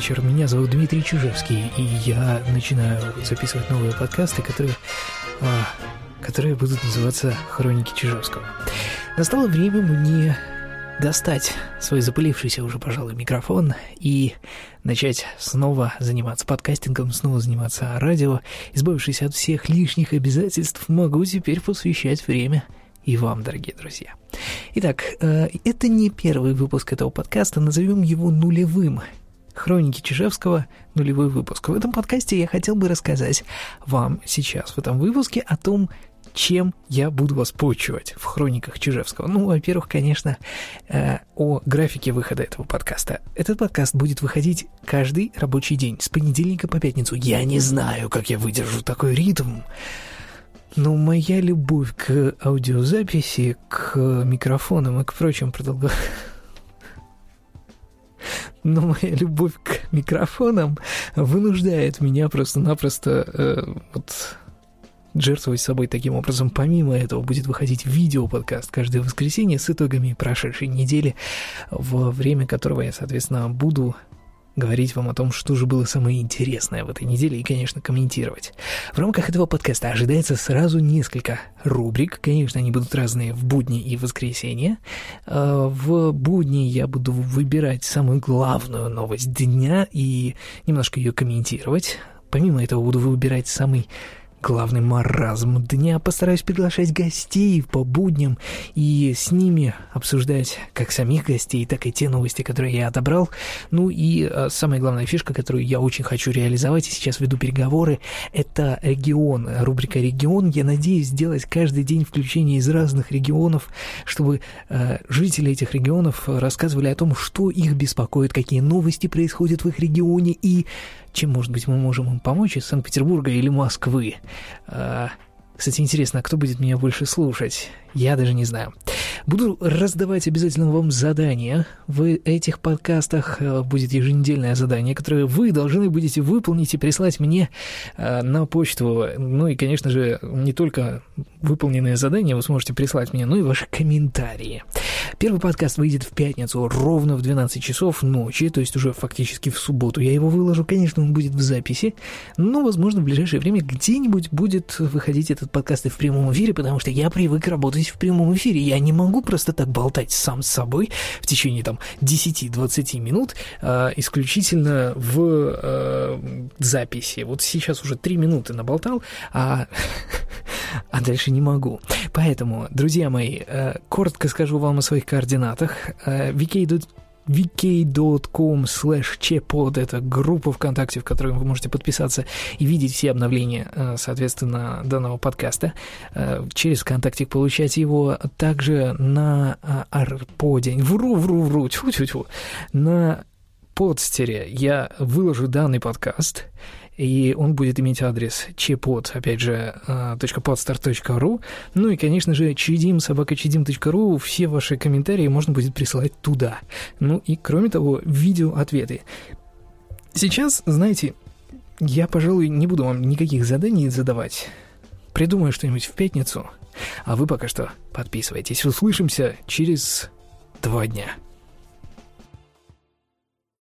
вечер. Меня зовут Дмитрий Чижевский, и я начинаю записывать новые подкасты, которые, а, которые будут называться «Хроники Чижевского». Настало время мне достать свой запылившийся уже, пожалуй, микрофон и начать снова заниматься подкастингом, снова заниматься радио. Избавившись от всех лишних обязательств, могу теперь посвящать время и вам, дорогие друзья. Итак, э, это не первый выпуск этого подкаста, назовем его нулевым. Хроники Чижевского, нулевой выпуск. В этом подкасте я хотел бы рассказать вам сейчас, в этом выпуске, о том, чем я буду вас почивать в хрониках Чижевского. Ну, во-первых, конечно, э, о графике выхода этого подкаста. Этот подкаст будет выходить каждый рабочий день, с понедельника по пятницу. Я не знаю, как я выдержу такой ритм. Но моя любовь к аудиозаписи, к микрофонам и к прочим продолго... Но моя любовь к микрофонам вынуждает меня просто-напросто э, вот жертвовать собой таким образом. Помимо этого будет выходить видео-подкаст каждое воскресенье с итогами прошедшей недели, во время которого я, соответственно, буду говорить вам о том, что же было самое интересное в этой неделе и, конечно, комментировать. В рамках этого подкаста ожидается сразу несколько рубрик. Конечно, они будут разные в будни и в воскресенье. А, в будни я буду выбирать самую главную новость дня и немножко ее комментировать. Помимо этого буду выбирать самый главный маразм дня. Постараюсь приглашать гостей по будням и с ними обсуждать как самих гостей, так и те новости, которые я отобрал. Ну и э, самая главная фишка, которую я очень хочу реализовать, и сейчас веду переговоры, это регион, рубрика «Регион». Я надеюсь сделать каждый день включение из разных регионов, чтобы э, жители этих регионов рассказывали о том, что их беспокоит, какие новости происходят в их регионе и чем, может быть, мы можем им помочь из Санкт-Петербурга или Москвы. А, кстати, интересно, а кто будет меня больше слушать? Я даже не знаю. Буду раздавать обязательно вам задания. В этих подкастах э, будет еженедельное задание, которое вы должны будете выполнить и прислать мне э, на почту. Ну и, конечно же, не только выполненные задания вы сможете прислать мне, но и ваши комментарии. Первый подкаст выйдет в пятницу ровно в 12 часов ночи, то есть уже фактически в субботу я его выложу. Конечно, он будет в записи, но, возможно, в ближайшее время где-нибудь будет выходить этот подкаст и в прямом эфире, потому что я привык работать в прямом эфире. Я не могу просто так болтать сам с собой в течение там 10-20 минут э, исключительно в э, записи. Вот сейчас уже 3 минуты наболтал, а, а дальше не могу. Поэтому, друзья мои, э, коротко скажу вам о своих координатах. Vk vk.com slash chepod — это группа ВКонтакте, в которой вы можете подписаться и видеть все обновления, э, соответственно, данного подкаста. Э, через ВКонтакте получать его также на Арподе. Вру, вру, вру, тьфу-тьфу-тьфу. На подстере я выложу данный подкаст — и он будет иметь адрес чепод, опять же, .podstar.ru, ну и, конечно же, чидим, собакачидим.ру, все ваши комментарии можно будет присылать туда. Ну и, кроме того, видео-ответы. Сейчас, знаете, я, пожалуй, не буду вам никаких заданий задавать. Придумаю что-нибудь в пятницу, а вы пока что подписывайтесь. Услышимся через два дня.